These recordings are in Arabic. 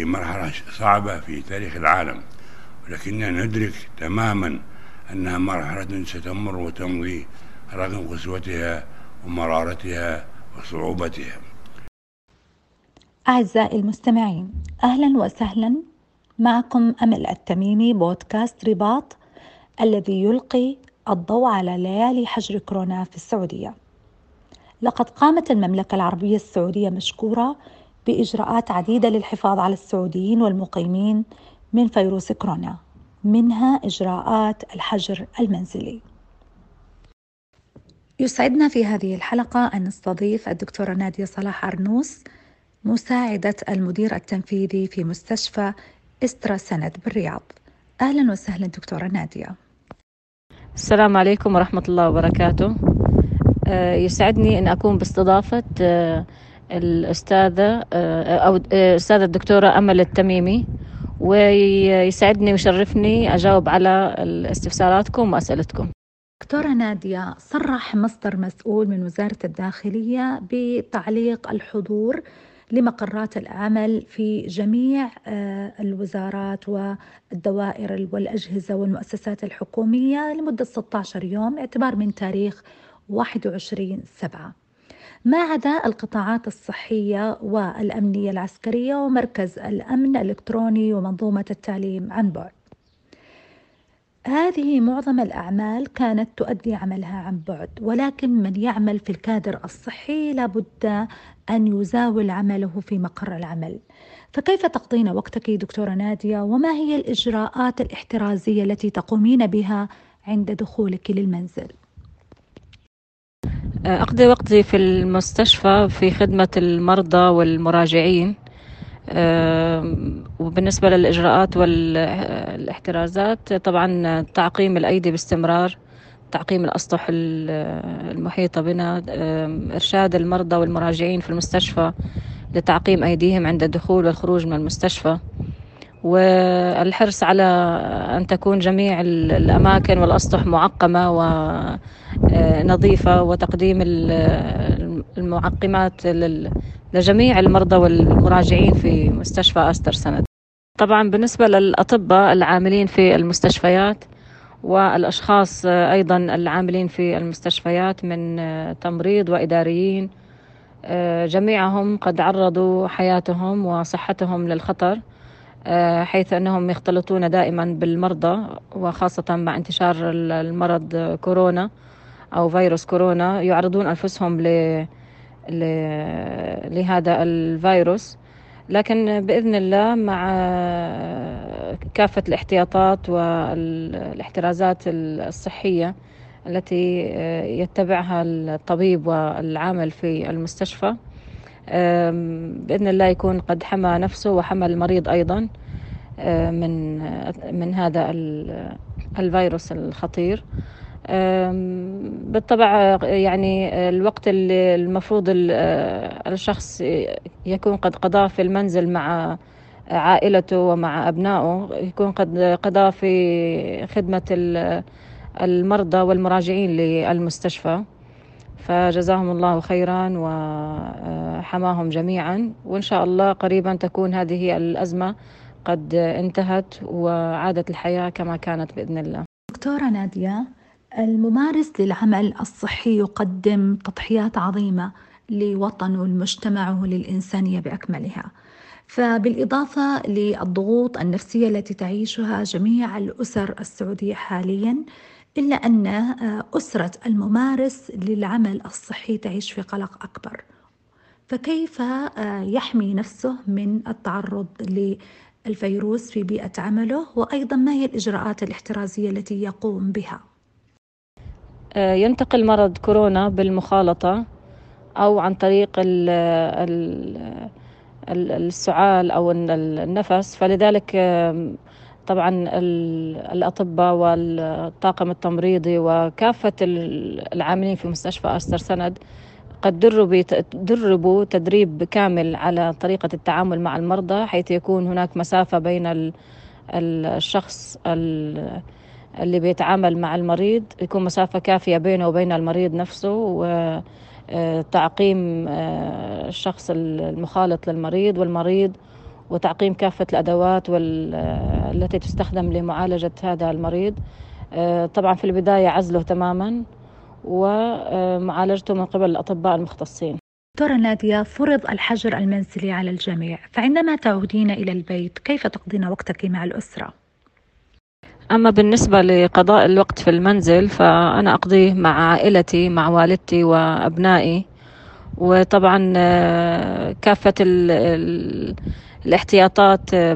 في مرحلة صعبة في تاريخ العالم ولكننا ندرك تماما أنها مرحلة ستمر وتمضي رغم قسوتها ومرارتها وصعوبتها. أعزائي المستمعين أهلا وسهلا. معكم أمل التميمي بودكاست رباط الذي يلقي الضوء على ليالي حجر كورونا في السعودية. لقد قامت المملكة العربية السعودية مشكورة بإجراءات عديدة للحفاظ على السعوديين والمقيمين من فيروس كورونا منها إجراءات الحجر المنزلي. يسعدنا في هذه الحلقة أن نستضيف الدكتورة نادية صلاح عرنوس مساعدة المدير التنفيذي في مستشفى إسترا سند بالرياض. أهلا وسهلا دكتورة نادية. السلام عليكم ورحمة الله وبركاته. آه، يسعدني أن أكون باستضافة آه، الأستاذة آه، أو الأستاذة الدكتورة أمل التميمي ويسعدني ويشرفني أجاوب على استفساراتكم وأسئلتكم. دكتورة نادية صرح مصدر مسؤول من وزارة الداخلية بتعليق الحضور لمقرات العمل في جميع آه، الوزارات والدوائر والأجهزة والمؤسسات الحكومية لمدة 16 يوم اعتبار من تاريخ 21 سبعة. ما عدا القطاعات الصحية والأمنية العسكرية ومركز الأمن الإلكتروني ومنظومة التعليم عن بعد. هذه معظم الأعمال كانت تؤدي عملها عن بعد ولكن من يعمل في الكادر الصحي لابد أن يزاول عمله في مقر العمل. فكيف تقضين وقتك دكتورة نادية؟ وما هي الإجراءات الاحترازية التي تقومين بها عند دخولك للمنزل؟ أقضي وقتي في المستشفى في خدمة المرضى والمراجعين. وبالنسبة للإجراءات والاحترازات طبعا تعقيم الأيدي باستمرار تعقيم الأسطح المحيطة بنا إرشاد المرضى والمراجعين في المستشفى لتعقيم أيديهم عند الدخول والخروج من المستشفى. والحرص على أن تكون جميع الأماكن والأسطح معقمة ونظيفة وتقديم المعقمات لجميع المرضى والمراجعين في مستشفى أستر سند. طبعا بالنسبة للأطباء العاملين في المستشفيات والأشخاص أيضا العاملين في المستشفيات من تمريض وإداريين جميعهم قد عرضوا حياتهم وصحتهم للخطر. حيث أنهم يختلطون دائما بالمرضى وخاصة مع انتشار المرض كورونا أو فيروس كورونا يعرضون أنفسهم ل لهذا الفيروس. لكن بإذن الله مع كافة الاحتياطات والاحترازات الصحية التي يتبعها الطبيب والعامل في المستشفى بإذن الله يكون قد حمى نفسه وحمى المريض أيضا من من هذا الفيروس الخطير. بالطبع يعني الوقت اللي المفروض الشخص يكون قد قضاه في المنزل مع عائلته ومع أبنائه يكون قد قضاه في خدمة المرضى والمراجعين للمستشفى. فجزاهم الله خيرا وحماهم جميعا. وإن شاء الله قريبا تكون هذه الأزمة قد انتهت وعادت الحياة كما كانت بإذن الله. دكتورة نادية الممارس للعمل الصحي يقدم تضحيات عظيمة لوطنه ولمجتمعه وللإنسانية بأكملها. فبالإضافة للضغوط النفسية التي تعيشها جميع الأسر السعودية حاليا إلا أن أسرة الممارس للعمل الصحي تعيش في قلق أكبر. فكيف يحمي نفسه من التعرض للفيروس في بيئة عمله وأيضا ما هي الإجراءات الاحترازية التي يقوم بها؟ آه، ينتقل مرض كورونا بالمخالطة أو عن طريق السعال أو النفس. فلذلك طبعا الأطباء والطاقم التمريضي وكافة العاملين في مستشفى أستر سند قد دربوا دربوا تدريب كامل على طريقة التعامل مع المرضى حيث يكون هناك مسافة بين الشخص اللي بيتعامل مع المريض يكون مسافة كافية بينه وبين المريض نفسه وتعقيم آه، الشخص المخالط للمريض والمريض وتعقيم كافة الأدوات التي تستخدم لمعالجة هذا المريض. طبعا في البداية عزله تماما ومعالجته من قبل الأطباء المختصين. دكتورة نادية فرض الحجر المنزلي على الجميع فعندما تعودين إلى البيت كيف تقضين وقتك مع الأسرة؟ أما بالنسبة لقضاء الوقت في المنزل فأنا أقضيه مع عائلتي مع والدتي وأبنائي. وطبعا آه، كافة ال ال الاحتياطات آه،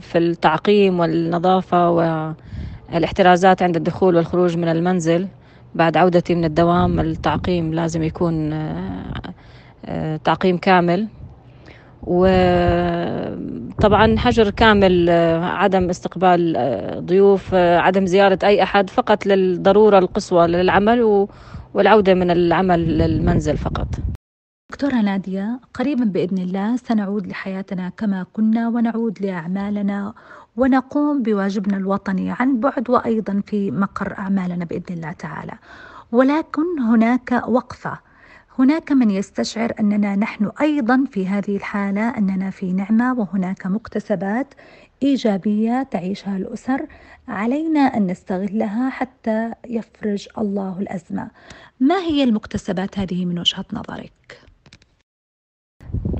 في التعقيم والنظافة والاحترازات عند الدخول والخروج من المنزل بعد عودتي من الدوام التعقيم لازم يكون آه، تعقيم كامل. وطبعا حجر كامل آه، عدم استقبال آه، ضيوف آه، عدم زيارة أي أحد فقط للضرورة القصوى للعمل والعودة من العمل للمنزل فقط. دكتورة نادية قريبا بإذن الله سنعود لحياتنا كما كنا ونعود لأعمالنا ونقوم بواجبنا الوطني عن بعد وأيضا في مقر أعمالنا بإذن الله تعالى ولكن هناك وقفة هناك من يستشعر أننا نحن أيضا في هذه الحالة أننا في نعمة وهناك مكتسبات إيجابية تعيشها الأسر علينا أن نستغلها حتى يفرج الله الأزمة. ما هي المكتسبات هذه من وجهة نظرك؟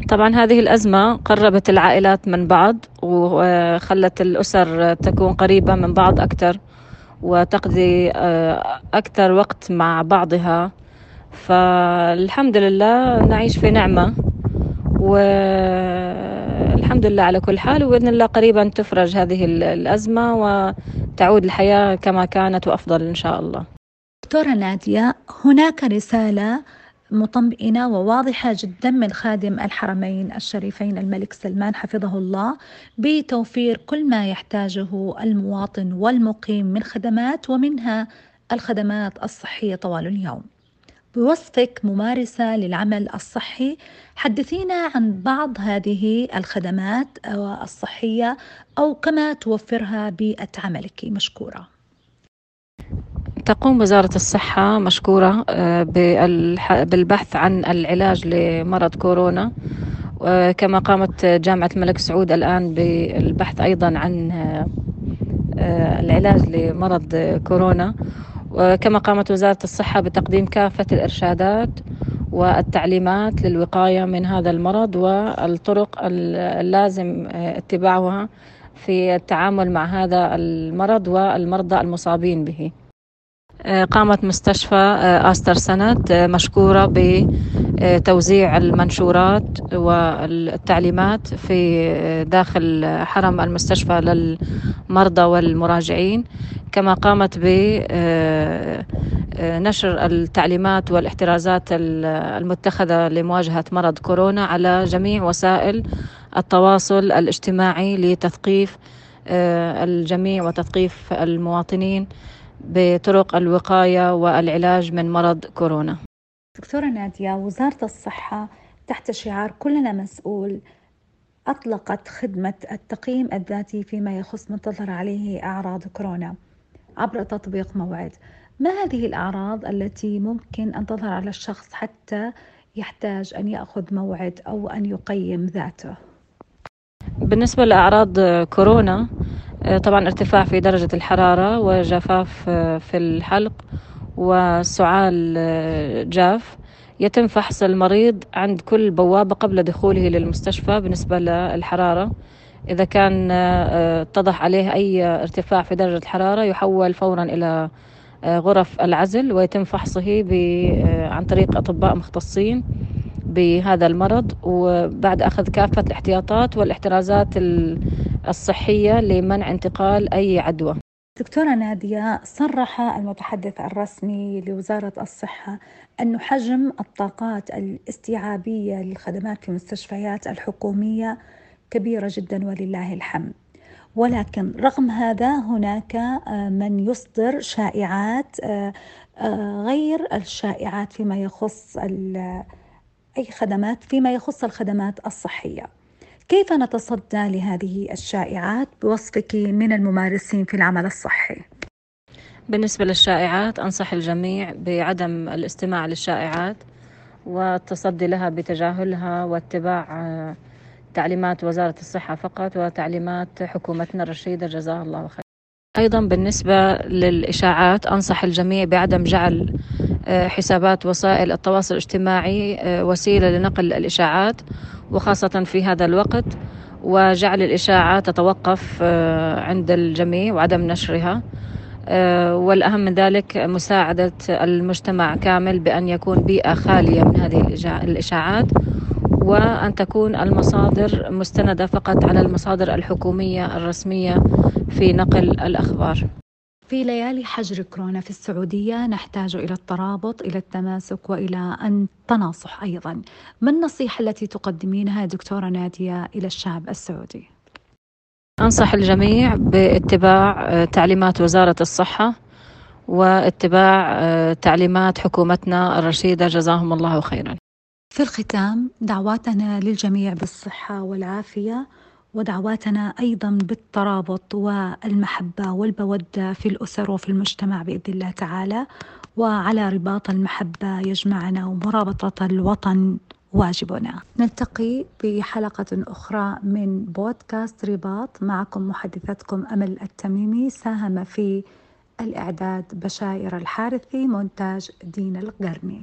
طبعا هذه الأزمة قربت العائلات من بعض وخلت الأسر تكون قريبة من بعض أكثر وتقضي آه، أكثر وقت مع بعضها. فالحمد لله نعيش في نعمة والحمد لله على كل حال. وبإذن الله قريبا تفرج هذه الأزمة وتعود الحياة كما كانت وأفضل إن شاء الله. دكتورة نادية هناك رسالة مطمئنة وواضحة جدا من خادم الحرمين الشريفين الملك سلمان حفظه الله بتوفير كل ما يحتاجه المواطن والمقيم من خدمات ومنها الخدمات الصحية طوال اليوم. بوصفك ممارسة للعمل الصحي حدثينا عن بعض هذه الخدمات الصحية أو كما توفرها بيئة عملك مشكورة تقوم وزارة الصحة مشكورة آه، بالبحث عن العلاج لمرض كورونا. كما قامت جامعة الملك سعود الآن بالبحث أيضا عن آه، آه، العلاج لمرض كورونا. وكما قامت وزارة الصحة بتقديم كافة الإرشادات والتعليمات للوقاية من هذا المرض والطرق اللازم اتباعها في التعامل مع هذا المرض والمرضى المصابين به. قامت مستشفى آستر سند مشكورة بتوزيع المنشورات والتعليمات في داخل حرم المستشفى للمرضى والمراجعين. كما قامت بنشر آه، التعليمات والاحترازات المتخذة لمواجهة مرض كورونا على جميع وسائل التواصل الاجتماعي لتثقيف آه، الجميع وتثقيف المواطنين. بطرق الوقاية والعلاج من مرض كورونا. دكتورة نادية وزارة الصحة تحت شعار كلنا مسؤول أطلقت خدمة التقييم الذاتي فيما يخص من تظهر عليه أعراض كورونا عبر تطبيق موعد. ما هذه الأعراض التي ممكن أن تظهر على الشخص حتى يحتاج أن يأخذ موعد أو أن يقيم ذاته؟ بالنسبة لأعراض كورونا طبعا ارتفاع في درجة الحرارة وجفاف في الحلق وسعال جاف. يتم فحص المريض عند كل بوابة قبل دخوله للمستشفى بالنسبة للحرارة. إذا كان آه، اتضح عليه أي ارتفاع في درجة الحرارة يحول فورا إلى آه، غرف العزل ويتم فحصه آه، عن طريق أطباء مختصين. بهذا المرض وبعد أخذ كافة الاحتياطات والاحترازات الصحية لمنع انتقال أي عدوى. دكتورة نادية صرح المتحدث الرسمي لوزارة الصحة أن حجم الطاقات الاستيعابية للخدمات في المستشفيات الحكومية كبيرة جدا ولله الحمد. ولكن رغم هذا هناك آه، من يصدر شائعات آه، آه، غير الشائعات فيما يخص أي خدمات فيما يخص الخدمات الصحية كيف نتصدى لهذه الشائعات بوصفك من الممارسين في العمل الصحي؟ بالنسبة للشائعات أنصح الجميع بعدم الاستماع للشائعات والتصدي لها بتجاهلها واتباع تعليمات وزارة الصحة فقط وتعليمات حكومتنا الرشيدة جزاها الله خير أيضا بالنسبة للإشاعات أنصح الجميع بعدم جعل آه، حسابات وسائل التواصل الاجتماعي آه، وسيلة لنقل الإشاعات وخاصة في هذا الوقت وجعل الإشاعات تتوقف آه، عند الجميع وعدم نشرها. والأهم من ذلك مساعدة المجتمع كامل بأن يكون بيئة خالية من هذه الإشاعات وأن تكون المصادر مستندة فقط على المصادر الحكومية الرسمية في نقل الأخبار. في ليالي حجر كورونا في السعودية نحتاج إلى الترابط إلى التماسك وإلى التناصح أيضا. ما النصيحة التي تقدمينها دكتورة نادية إلى الشعب السعودي؟ أنصح الجميع باتباع تعليمات وزارة الصحة واتباع تعليمات حكومتنا الرشيدة جزاهم الله خيرا. في الختام دعواتنا للجميع بالصحة والعافية. ودعواتنا أيضا بالترابط والمحبة والمودة في الأسر وفي المجتمع بإذن الله تعالى. وعلى رباط المحبة يجمعنا ومرابطة الوطن واجبنا. نلتقي بحلقة أخرى من بودكاست رباط. معكم محدثتكم أمل التميمي. ساهم في الإعداد بشائر الحارثي مونتاج دين القرني.